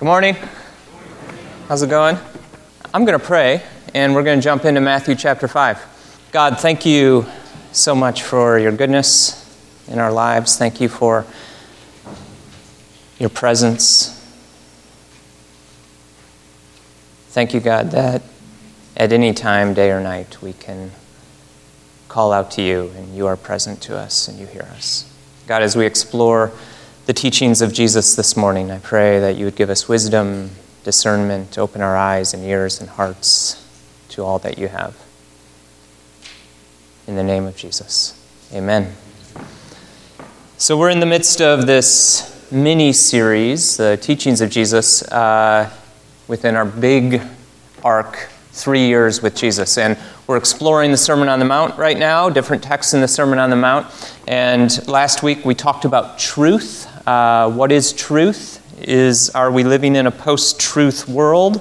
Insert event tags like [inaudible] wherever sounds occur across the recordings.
Good morning. How's it going? I'm going to pray, and we're going to jump into Matthew chapter 5. God, thank you so much for your goodness in our lives. Thank you for your presence. Thank you, God, that at any time, day or night, we can call out to you, and you are present to us, and you hear us. God, as we explore the teachings of Jesus this morning. I pray that you would give us wisdom, discernment, open our eyes and ears and hearts to all that you have. In the name of Jesus, amen. So, we're in the midst of this mini series, the teachings of Jesus, uh, within our big arc, three years with Jesus. And we're exploring the Sermon on the Mount right now, different texts in the Sermon on the Mount. And last week we talked about truth uh, what is truth? Is are we living in a post-truth world?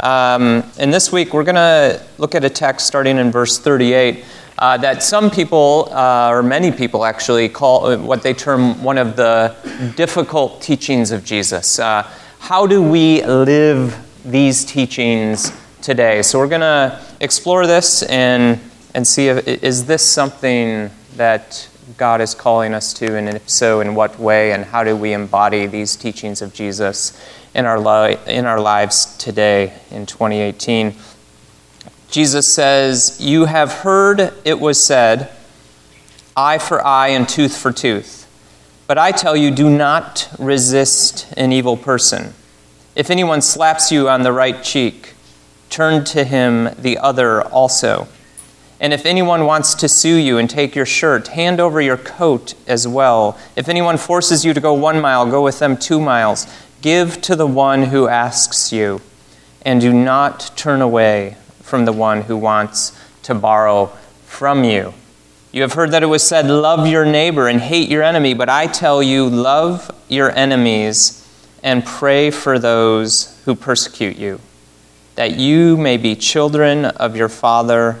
Um, and this week we're going to look at a text starting in verse 38 uh, that some people, uh, or many people actually, call uh, what they term one of the difficult teachings of Jesus. Uh, how do we live these teachings today? So we're going to explore this and and see if is this something that God is calling us to, and if so, in what way, and how do we embody these teachings of Jesus in our, li- in our lives today in 2018? Jesus says, You have heard it was said, eye for eye and tooth for tooth. But I tell you, do not resist an evil person. If anyone slaps you on the right cheek, turn to him the other also. And if anyone wants to sue you and take your shirt, hand over your coat as well. If anyone forces you to go one mile, go with them two miles. Give to the one who asks you, and do not turn away from the one who wants to borrow from you. You have heard that it was said, Love your neighbor and hate your enemy, but I tell you, love your enemies and pray for those who persecute you, that you may be children of your Father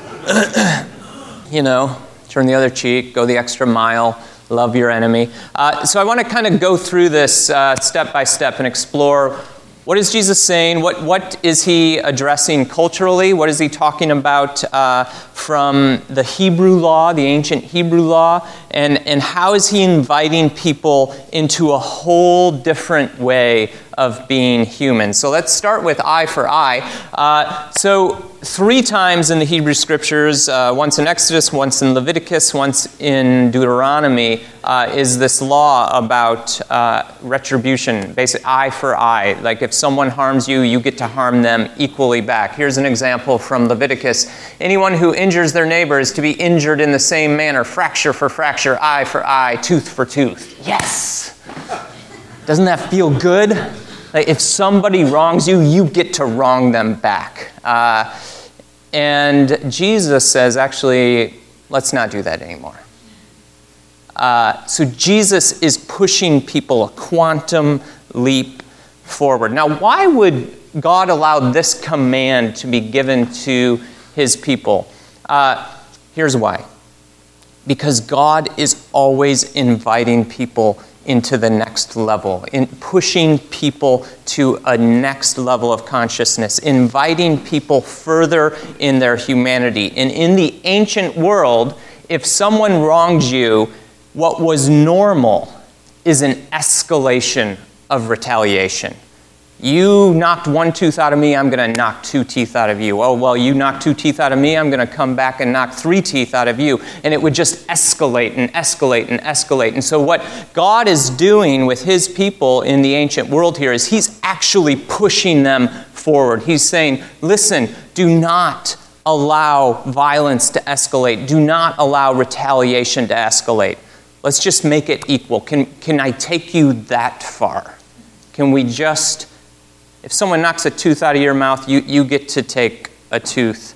[clears throat] you know, turn the other cheek, go the extra mile, love your enemy. Uh, so I want to kind of go through this uh, step by step and explore what is Jesus saying? What, what is he addressing culturally? What is he talking about uh, from the Hebrew law, the ancient Hebrew law? And, and how is he inviting people into a whole different way of being human? So let's start with eye for eye. Uh, so three times in the Hebrew scriptures, uh, once in Exodus, once in Leviticus, once in Deuteronomy, uh, is this law about uh, retribution, basic eye for eye. Like if someone harms you, you get to harm them equally back. Here's an example from Leviticus Anyone who injures their neighbor is to be injured in the same manner fracture for fracture, eye for eye, tooth for tooth. Yes! Doesn't that feel good? Like if somebody wrongs you, you get to wrong them back. Uh, and Jesus says, actually, let's not do that anymore. Uh, so Jesus is pushing people a quantum leap forward. Now, why would God allow this command to be given to his people? Uh, here's why. Because God is always inviting people into the next level, in pushing people to a next level of consciousness, inviting people further in their humanity. And in the ancient world, if someone wronged you, what was normal is an escalation of retaliation. You knocked one tooth out of me, I'm going to knock two teeth out of you. Oh, well, you knocked two teeth out of me, I'm going to come back and knock three teeth out of you. And it would just escalate and escalate and escalate. And so, what God is doing with his people in the ancient world here is he's actually pushing them forward. He's saying, listen, do not allow violence to escalate, do not allow retaliation to escalate. Let's just make it equal. Can, can I take you that far? Can we just if someone knocks a tooth out of your mouth, you, you get to take a tooth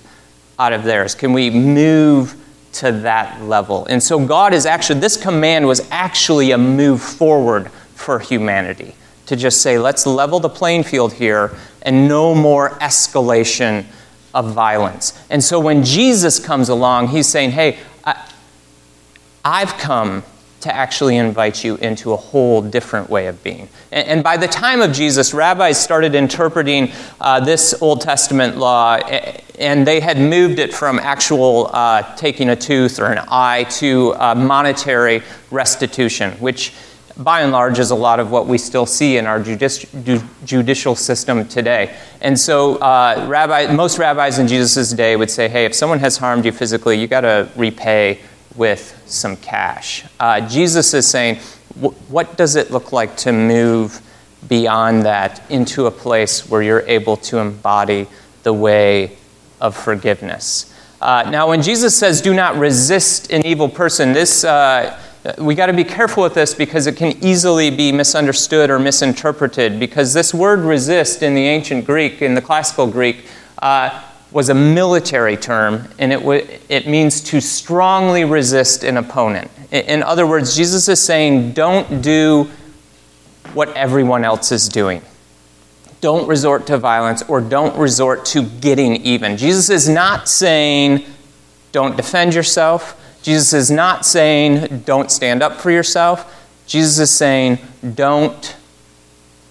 out of theirs? Can we move to that level? And so, God is actually, this command was actually a move forward for humanity to just say, let's level the playing field here and no more escalation of violence. And so, when Jesus comes along, he's saying, hey, I, I've come to actually invite you into a whole different way of being. And, and by the time of Jesus, rabbis started interpreting uh, this Old Testament law, and they had moved it from actual uh, taking a tooth or an eye to uh, monetary restitution, which by and large is a lot of what we still see in our judici- judicial system today. And so, uh, rabbi, most rabbis in Jesus' day would say, hey, if someone has harmed you physically, you got to repay with some cash. Uh, Jesus is saying, what does it look like to move beyond that into a place where you're able to embody the way of forgiveness? Uh, now, when Jesus says, do not resist an evil person, this. Uh, we got to be careful with this because it can easily be misunderstood or misinterpreted. Because this word resist in the ancient Greek, in the classical Greek, uh, was a military term, and it, w- it means to strongly resist an opponent. In other words, Jesus is saying, don't do what everyone else is doing. Don't resort to violence or don't resort to getting even. Jesus is not saying, don't defend yourself. Jesus is not saying, don't stand up for yourself. Jesus is saying, don't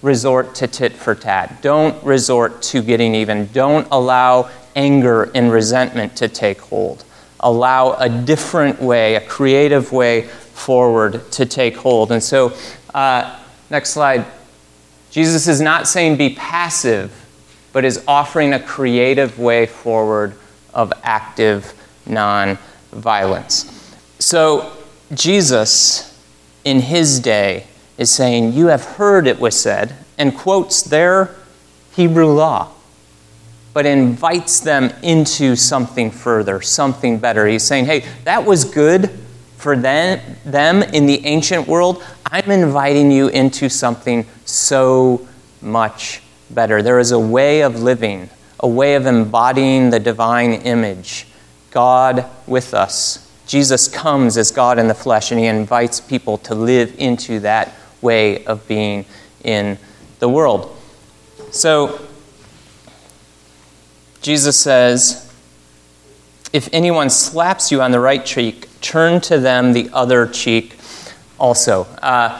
resort to tit for tat. Don't resort to getting even. Don't allow anger and resentment to take hold. Allow a different way, a creative way forward to take hold. And so, uh, next slide. Jesus is not saying be passive, but is offering a creative way forward of active non violence. So, Jesus, in his day, is saying, You have heard it was said, and quotes their Hebrew law but invites them into something further, something better. He's saying, hey, that was good for them, them in the ancient world. I'm inviting you into something so much better. There is a way of living, a way of embodying the divine image, God with us. Jesus comes as God in the flesh, and he invites people to live into that way of being in the world. So, Jesus says, If anyone slaps you on the right cheek, turn to them the other cheek also. Uh,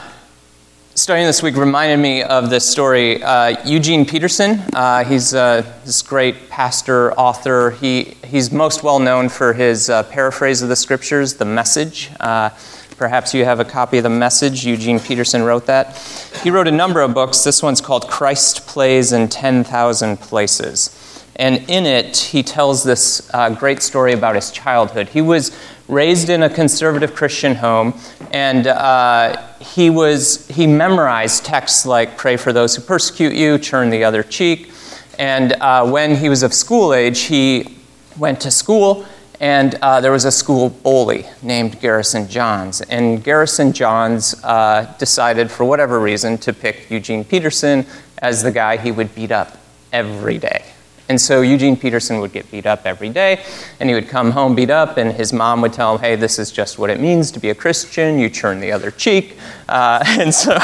starting this week reminded me of this story. Uh, Eugene Peterson, uh, he's uh, this great pastor, author. He, he's most well known for his uh, paraphrase of the scriptures, The Message. Uh, perhaps you have a copy of The Message. Eugene Peterson wrote that. He wrote a number of books. This one's called Christ Plays in 10,000 Places. And in it, he tells this uh, great story about his childhood. He was raised in a conservative Christian home, and uh, he, was, he memorized texts like, Pray for those who persecute you, turn the other cheek. And uh, when he was of school age, he went to school, and uh, there was a school bully named Garrison Johns. And Garrison Johns uh, decided, for whatever reason, to pick Eugene Peterson as the guy he would beat up every day. And so Eugene Peterson would get beat up every day, and he would come home beat up, and his mom would tell him, hey, this is just what it means to be a Christian. You turn the other cheek. Uh, [laughs] and so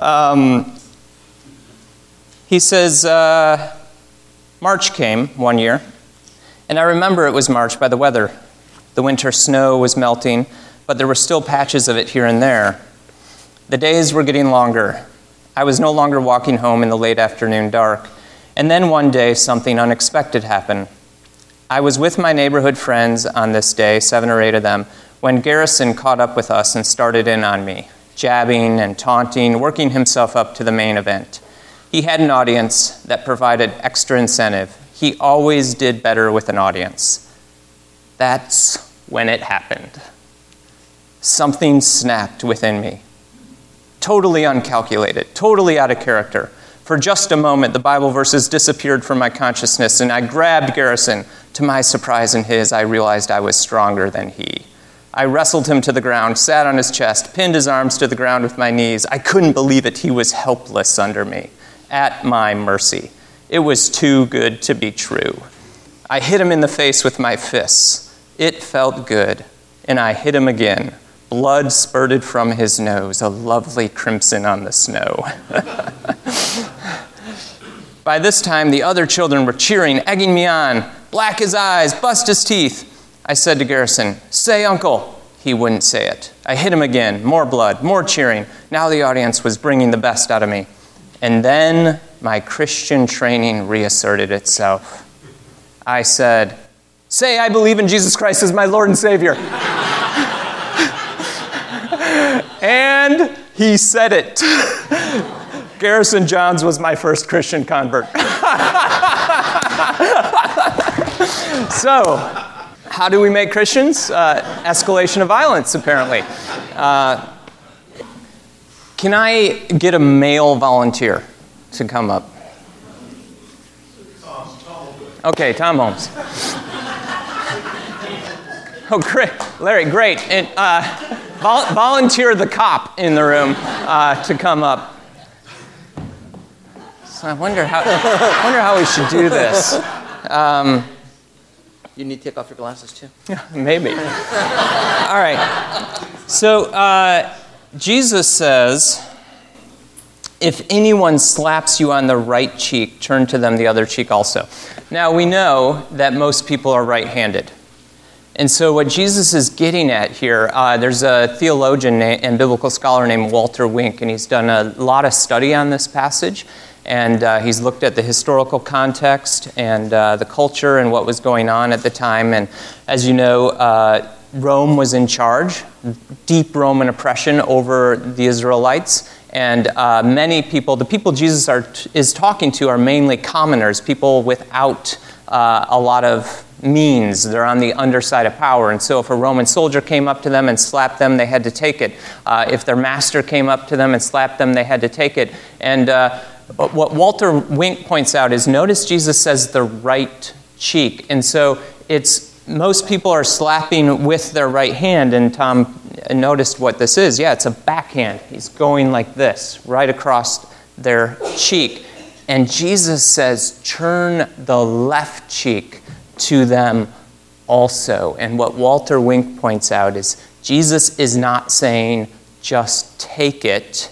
um, he says, uh, March came one year, and I remember it was March by the weather. The winter snow was melting, but there were still patches of it here and there. The days were getting longer. I was no longer walking home in the late afternoon dark. And then one day, something unexpected happened. I was with my neighborhood friends on this day, seven or eight of them, when Garrison caught up with us and started in on me, jabbing and taunting, working himself up to the main event. He had an audience that provided extra incentive. He always did better with an audience. That's when it happened. Something snapped within me. Totally uncalculated, totally out of character. For just a moment, the Bible verses disappeared from my consciousness, and I grabbed Garrison. To my surprise and his, I realized I was stronger than he. I wrestled him to the ground, sat on his chest, pinned his arms to the ground with my knees. I couldn't believe it. He was helpless under me. at my mercy. It was too good to be true. I hit him in the face with my fists. It felt good, and I hit him again. Blood spurted from his nose, a lovely crimson on the snow. [laughs] By this time, the other children were cheering, egging me on. Black his eyes, bust his teeth. I said to Garrison, Say, Uncle. He wouldn't say it. I hit him again. More blood, more cheering. Now the audience was bringing the best out of me. And then my Christian training reasserted itself. I said, Say, I believe in Jesus Christ as my Lord and Savior. [laughs] and he said it. [laughs] Garrison Johns was my first Christian convert. [laughs] so, how do we make Christians? Uh, escalation of violence, apparently. Uh, can I get a male volunteer to come up? Okay, Tom Holmes. [laughs] Oh, great. Larry, great. And uh, vol- volunteer the cop in the room uh, to come up. I wonder how, wonder how we should do this. Um, you need to take off your glasses too? Yeah, [laughs] maybe. All right. So uh, Jesus says, if anyone slaps you on the right cheek, turn to them the other cheek also. Now we know that most people are right handed. And so, what Jesus is getting at here, uh, there's a theologian and biblical scholar named Walter Wink, and he's done a lot of study on this passage. And uh, he's looked at the historical context and uh, the culture and what was going on at the time. And as you know, uh, Rome was in charge, deep Roman oppression over the Israelites. And uh, many people, the people Jesus are, is talking to, are mainly commoners, people without uh, a lot of means. They're on the underside of power. And so if a Roman soldier came up to them and slapped them, they had to take it. Uh, if their master came up to them and slapped them, they had to take it. And what Walter Wink points out is notice Jesus says the right cheek. And so it's most people are slapping with their right hand, and Tom noticed what this is. Yeah, it's a backhand. He's going like this, right across their cheek. And Jesus says, turn the left cheek to them also. And what Walter Wink points out is Jesus is not saying, just take it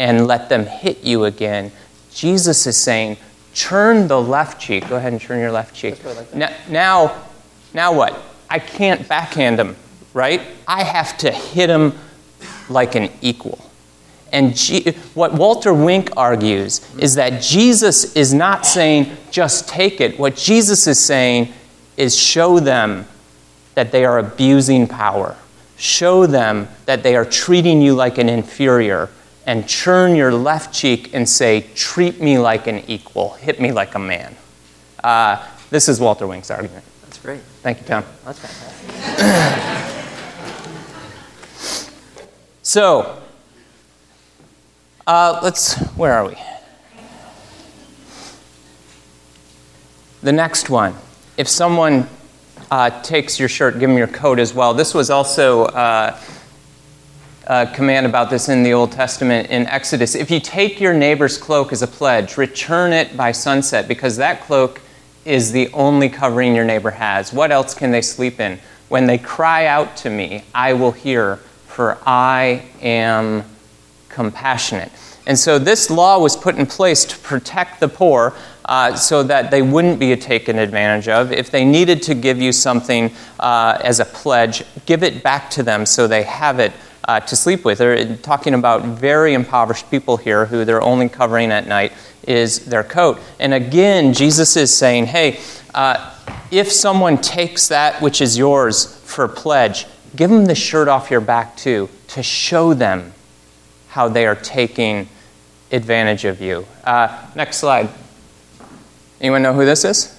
and let them hit you again. Jesus is saying, turn the left cheek. Go ahead and turn your left cheek. Like now, now, now what? I can't backhand him, right? I have to hit him like an equal. And G- what Walter Wink argues is that Jesus is not saying, just take it. What Jesus is saying is show them that they are abusing power. Show them that they are treating you like an inferior. And turn your left cheek and say, treat me like an equal, hit me like a man. Uh, this is Walter Wink's argument. That's great. Thank you, Tom. That's fantastic. [clears throat] so, uh, let's, where are we? The next one. If someone uh, takes your shirt, give them your coat as well. This was also uh, command about this in the Old Testament in Exodus. If you take your neighbor's cloak as a pledge, return it by sunset because that cloak is the only covering your neighbor has. What else can they sleep in? When they cry out to me, I will hear, for I am compassionate. And so this law was put in place to protect the poor uh, so that they wouldn't be taken advantage of. If they needed to give you something uh, as a pledge, give it back to them so they have it uh, to sleep with. They're talking about very impoverished people here who their only covering at night is their coat. And again, Jesus is saying, hey, uh, if someone takes that which is yours for pledge, give them the shirt off your back too to show them how they are taking advantage of you. Uh, next slide. Anyone know who this is?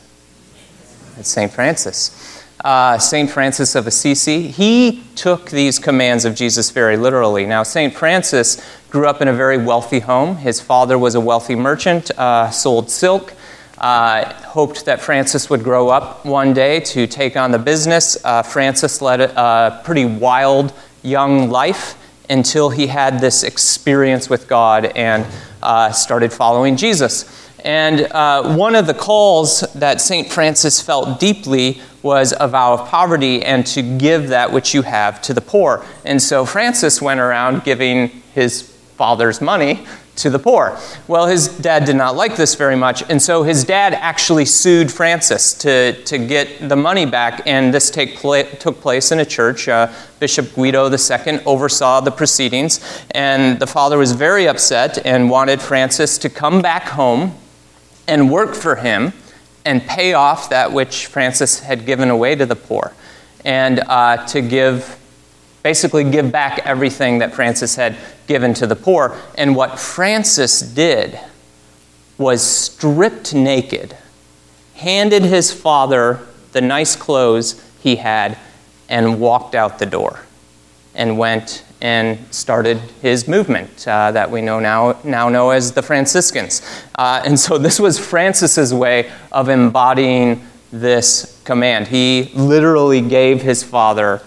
It's St. Francis. Uh, St. Francis of Assisi, he took these commands of Jesus very literally. Now, St. Francis grew up in a very wealthy home. His father was a wealthy merchant, uh, sold silk. Uh, hoped that Francis would grow up one day to take on the business. Uh, Francis led a, pretty wild young life until he had this experience with God and uh, started following Jesus. And uh, one of the calls that St. Francis felt deeply was a vow of poverty and to give that which you have to the poor. And so Francis went around giving his father's money to the poor. Well, his dad did not like this very much, and so his dad actually sued Francis to, to get the money back, and this take took place in a church. Uh, Bishop Guido II oversaw the proceedings, and the father was very upset and wanted Francis to come back home and work for him and pay off that which Francis had given away to the poor, and uh, to give basically give back everything that Francis had given to the poor. And what Francis did was stripped naked, handed his father the nice clothes he had, and walked out the door and went and started his movement uh, that we know now, now know as the Franciscans. Uh, and so this was Francis's way of embodying this command. He literally gave his father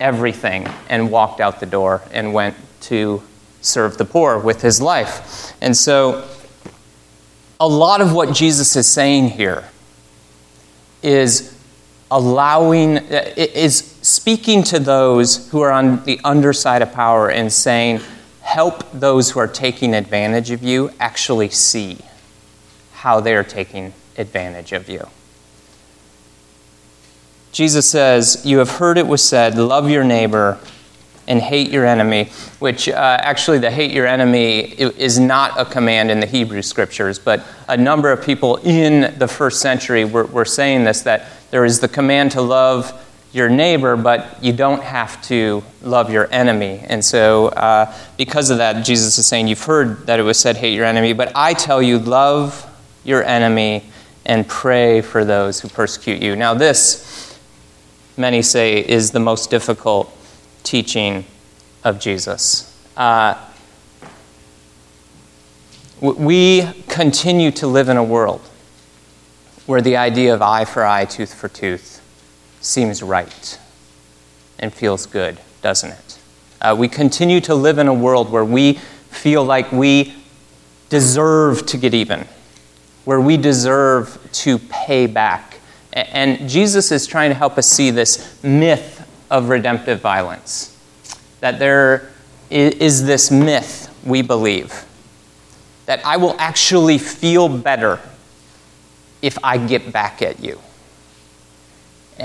everything and walked out the door and went to serve the poor with his life. And so, a lot of what Jesus is saying here is allowing, is speaking to those who are on the underside of power and saying, help those who are taking advantage of you actually see how they're taking advantage of you. Jesus says, You have heard it was said, love your neighbor and hate your enemy, which uh, actually, the hate your enemy is not a command in the Hebrew scriptures, but a number of people in the first century were, were saying this that there is the command to love your neighbor, but you don't have to love your enemy. And so, uh, because of that, Jesus is saying, You've heard that it was said, hate your enemy, but I tell you, love your enemy and pray for those who persecute you. Now, this many say, is the most difficult teaching of Jesus. Uh, we continue to live in a world where the idea of eye for eye, tooth for tooth seems right and feels good, doesn't it? Uh, we continue to live in a world where we feel like we deserve to get even, where we deserve to pay back and Jesus is trying to help us see this myth of redemptive violence. That there is this myth, we believe, that I will actually feel better if I get back at you.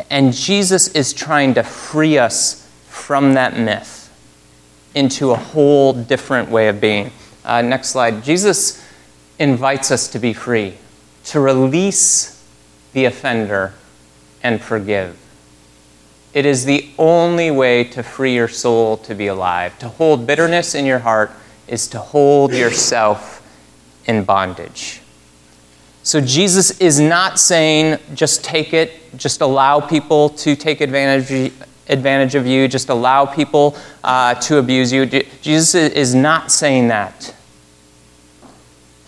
And Jesus is trying to free us from that myth into a whole different way of being. Uh, next slide. Jesus invites us to be free, to release the offender and forgive. It is the only way to free your soul to be alive. To hold bitterness in your heart is to hold yourself in bondage. So Jesus is not saying just take it, just allow people to take advantage, advantage of you, just allow people uh, to abuse you. Jesus is not saying that.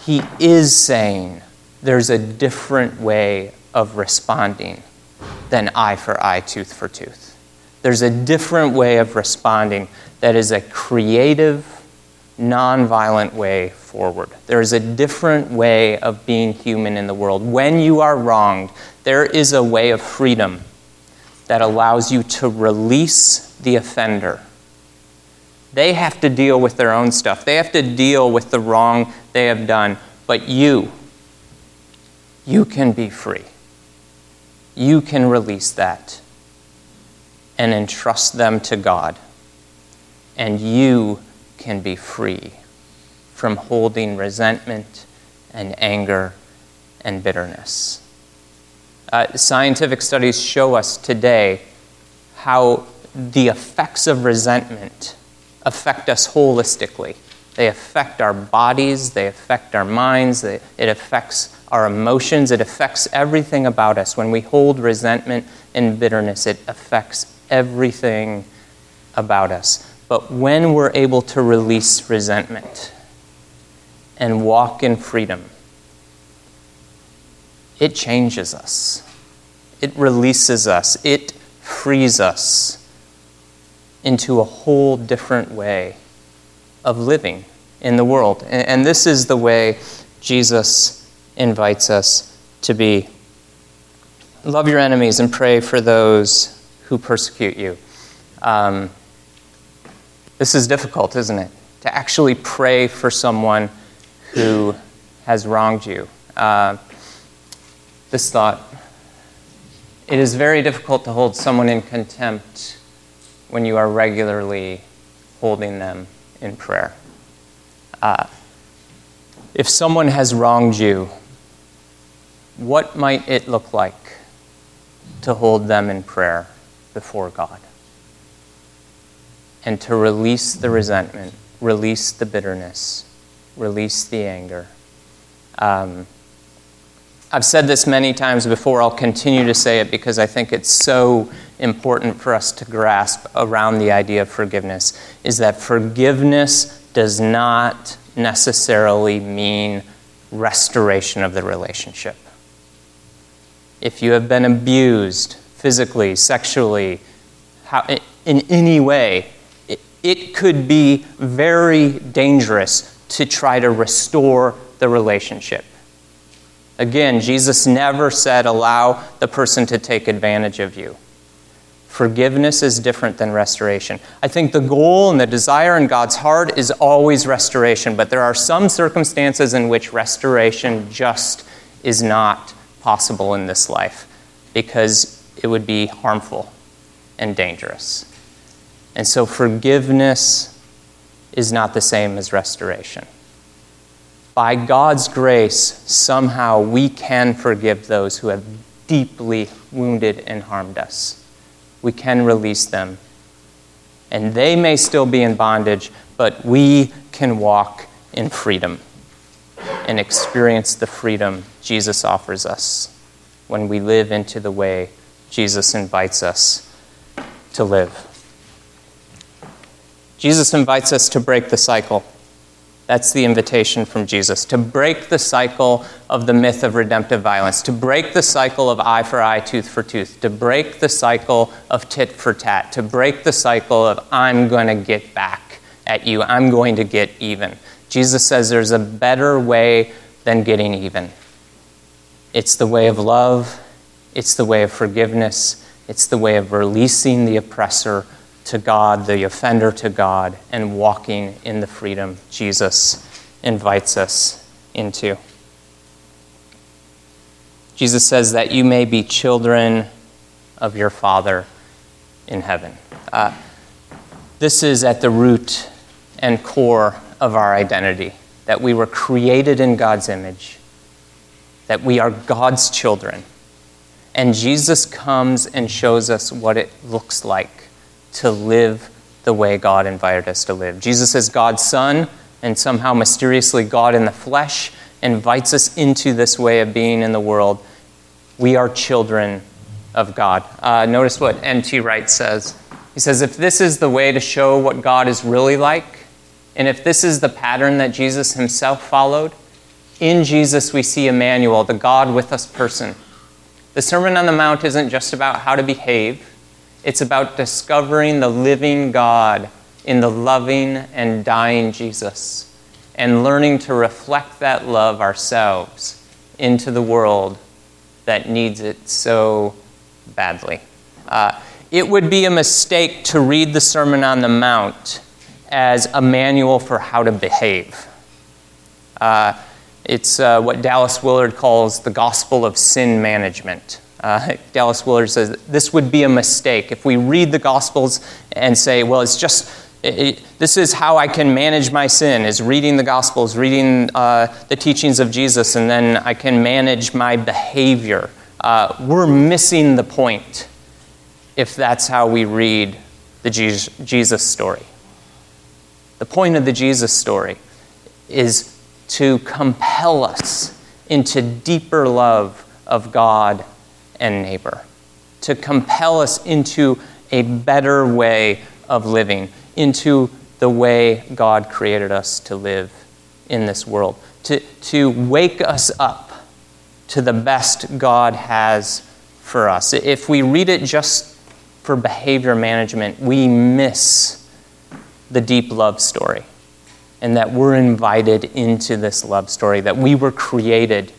He is saying there's a different way of responding than eye for eye, tooth for tooth. There's a different way of responding that is a creative, nonviolent way forward. There is a different way of being human in the world. When you are wronged, there is a way of freedom that allows you to release the offender. They have to deal with their own stuff, they have to deal with the wrong they have done. But you, you can be free you can release that and entrust them to God. And you can be free from holding resentment and anger and bitterness. Uh, scientific studies show us today how the effects of resentment affect us holistically. They affect our bodies, they affect our minds, they, it affects our emotions, it affects everything about us. When we hold resentment and bitterness, it affects everything about us. But when we're able to release resentment and walk in freedom, it changes us. It releases us. It frees us into a whole different way of living in the world. And this is the way Jesus invites us to be. Love your enemies and pray for those who persecute you. Um, this is difficult, isn't it? To actually pray for someone who has wronged you. Uh, this thought it is very difficult to hold someone in contempt when you are regularly holding them in prayer. Uh, if someone has wronged you, what might it look like to hold them in prayer before God? And to release the resentment, release the bitterness, release the anger. Um, I've said this many times before. I'll continue to say it because I think it's so important for us to grasp around the idea of forgiveness is that forgiveness does not necessarily mean restoration of the relationship. If you have been abused physically, sexually, how, in any way, it, could be very dangerous to try to restore the relationship. Again, Jesus never said, allow the person to take advantage of you. Forgiveness is different than restoration. I think the goal and the desire in God's heart is always restoration, but there are some circumstances in which restoration just is not possible in this life because it would be harmful and dangerous. And so forgiveness is not the same as restoration by God's grace, somehow we can forgive those who have deeply wounded and harmed us. We can release them. And they may still be in bondage, but we can walk in freedom and experience the freedom Jesus offers us when we live into the way Jesus invites us to live. Jesus invites us to break the cycle. That's the invitation from Jesus to break the cycle of the myth of redemptive violence, to break the cycle of eye for eye, tooth for tooth, to break the cycle of tit for tat, to break the cycle of I'm going to get back at you, I'm going to get even. Jesus says there's a better way than getting even. It's the way of love, it's the way of forgiveness, it's the way of releasing the oppressor to God, the offender to God, and walking in the freedom Jesus invites us into. Jesus says that you may be children of your Father in heaven. Uh, this is at the root and core of our identity that we were created in God's image, that we are God's children. And Jesus comes and shows us what it looks like to live the way God invited us to live. Jesus is God's Son, and somehow mysteriously, God in the flesh invites us into this way of being in the world. We are children of God. Uh, notice what N.T. Wright says. He says, If this is the way to show what God is really like, and if this is the pattern that Jesus himself followed, in Jesus we see Emmanuel, the God with us person. The Sermon on the Mount isn't just about how to behave, it's about discovering the living God in the loving and dying Jesus and learning to reflect that love ourselves into the world that needs it so badly. Uh, it would be a mistake to read the Sermon on the Mount as a manual for how to behave. Uh, it's uh, what Dallas Willard calls the gospel of sin management. Uh, Dallas Willard says this would be a mistake if we read the Gospels and say, well, it's just, it, it, this is how I can manage my sin, is reading the Gospels, reading uh, the teachings of Jesus, and then I can manage my behavior. Uh, we're missing the point if that's how we read the Jesus story. The point of the Jesus story is to compel us into deeper love of God and neighbor, to compel us into a better way of living, into the way God created us to live in this world, to, to wake us up to the best God has for us. If we read it just for behavior management, we miss the deep love story. and that we're invited into this love story, that we were created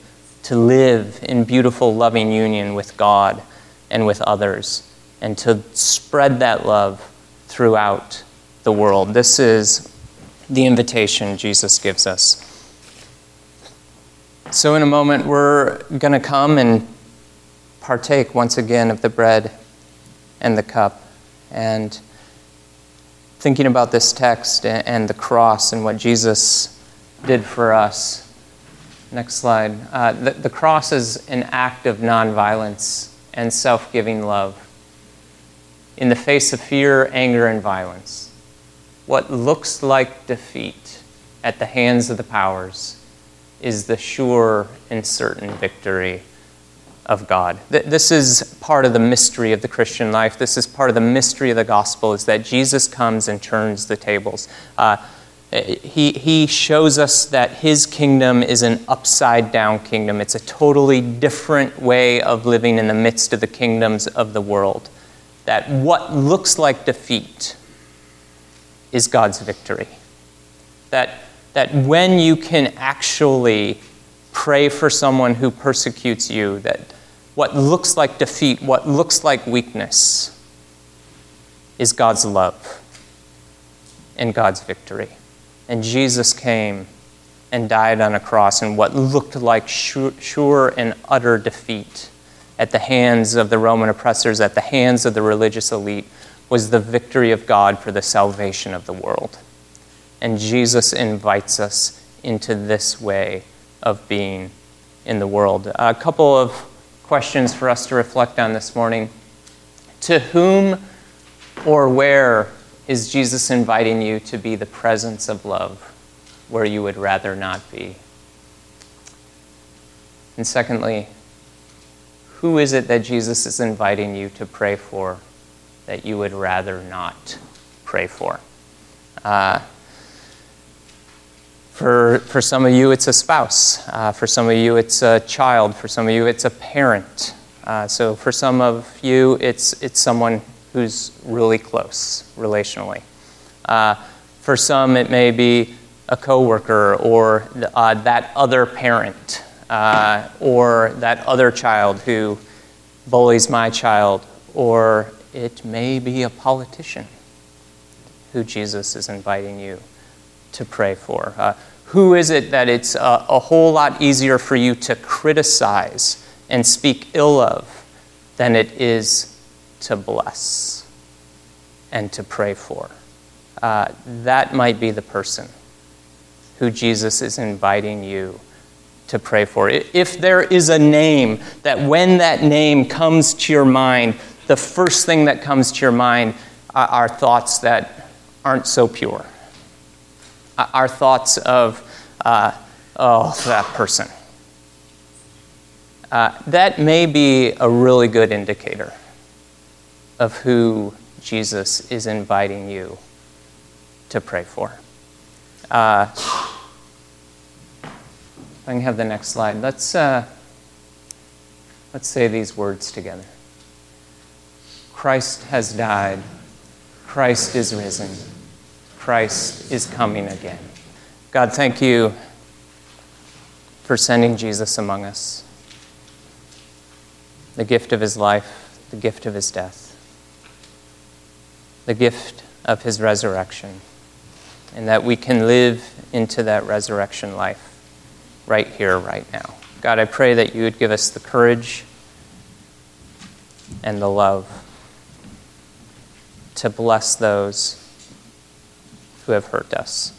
to live in beautiful, loving union with God and with others, and to spread that love throughout the world. This is the invitation Jesus gives us. So, in a moment, we're going to come and partake once again of the bread and the cup. And thinking about this text and the cross and what Jesus did for us. Next slide. Uh, the, the cross is an act of nonviolence and self giving love. In the face of fear, anger, and violence, what looks like defeat at the hands of the powers is the sure and certain victory of God. This is part of the mystery of the Christian life. This is part of the mystery of the gospel is that Jesus comes and turns the tables. Uh, he, he shows us that his kingdom is an upside down kingdom. It's a totally different way of living in the midst of the kingdoms of the world. That what looks like defeat is God's victory. That, that when you can actually pray for someone who persecutes you, that what looks like defeat, what looks like weakness, is God's love and God's victory. And Jesus came and died on a cross in what looked like sure, and utter defeat at the hands of the Roman oppressors, at the hands of the religious elite, was the victory of God for the salvation of the world. And Jesus invites us into this way of being in the world. A couple of questions for us to reflect on this morning. To whom or where is Jesus inviting you to be the presence of love where you would rather not be? And secondly, who is it that Jesus is inviting you to pray for that you would rather not pray for? Uh, for, for some of you, it's a spouse. Uh, for some of you, it's a child. For some of you, it's a parent. Uh, so for some of you, it's, it's someone who's really close relationally. Uh, for some, it may be a coworker or uh, that other parent uh, or that other child who bullies my child, or it may be a politician who Jesus is inviting you to pray for. Uh, who is it that it's a, a whole lot easier for you to criticize and speak ill of than it is to bless and to pray for? Uh, that might be the person who Jesus is inviting you to pray for. If there is a name that when that name comes to your mind, the first thing that comes to your mind are thoughts that aren't so pure our thoughts of, uh, oh, that person. Uh, that may be a really good indicator of who Jesus is inviting you to pray for. Uh, I can have the next slide. Let's, uh, let's say these words together Christ has died, Christ is risen. Christ is coming again. God, thank you for sending Jesus among us. The gift of his life, the gift of his death, the gift of his resurrection, and that we can live into that resurrection life right here, right now. God, I pray that you would give us the courage and the love to bless those who have hurt us.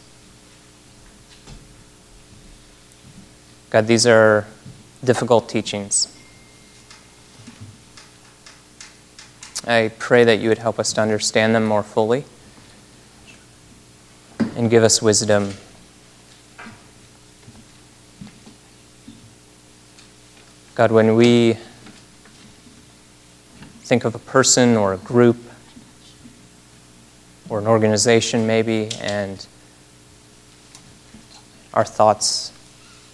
God, these are difficult teachings. I pray that you would help us to understand them more fully and give us wisdom. God, when we think of a person or a group or an organization maybe, and our thoughts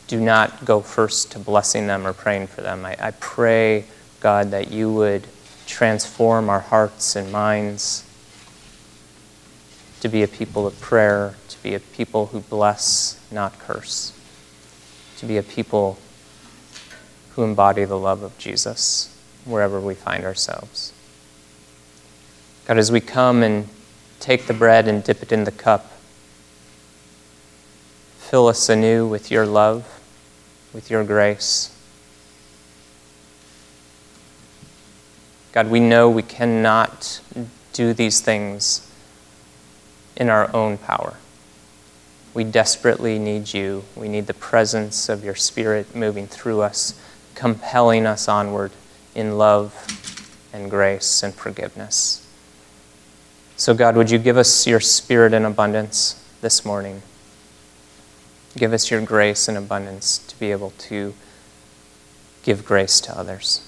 do not go first to blessing them or praying for them. I, I pray, God, that you would transform our hearts and minds to be a people of prayer, to be a people who bless, not curse, to be a people who embody the love of Jesus wherever we find ourselves. God, as we come and take the bread and dip it in the cup, fill us anew with your love, with your grace. God, we know we cannot do these things in our own power. We desperately need you. We need the presence of your Spirit moving through us, compelling us onward in love and grace and forgiveness. So, God, would you give us your Spirit in abundance this morning? Give us your grace in abundance to be able to give grace to others.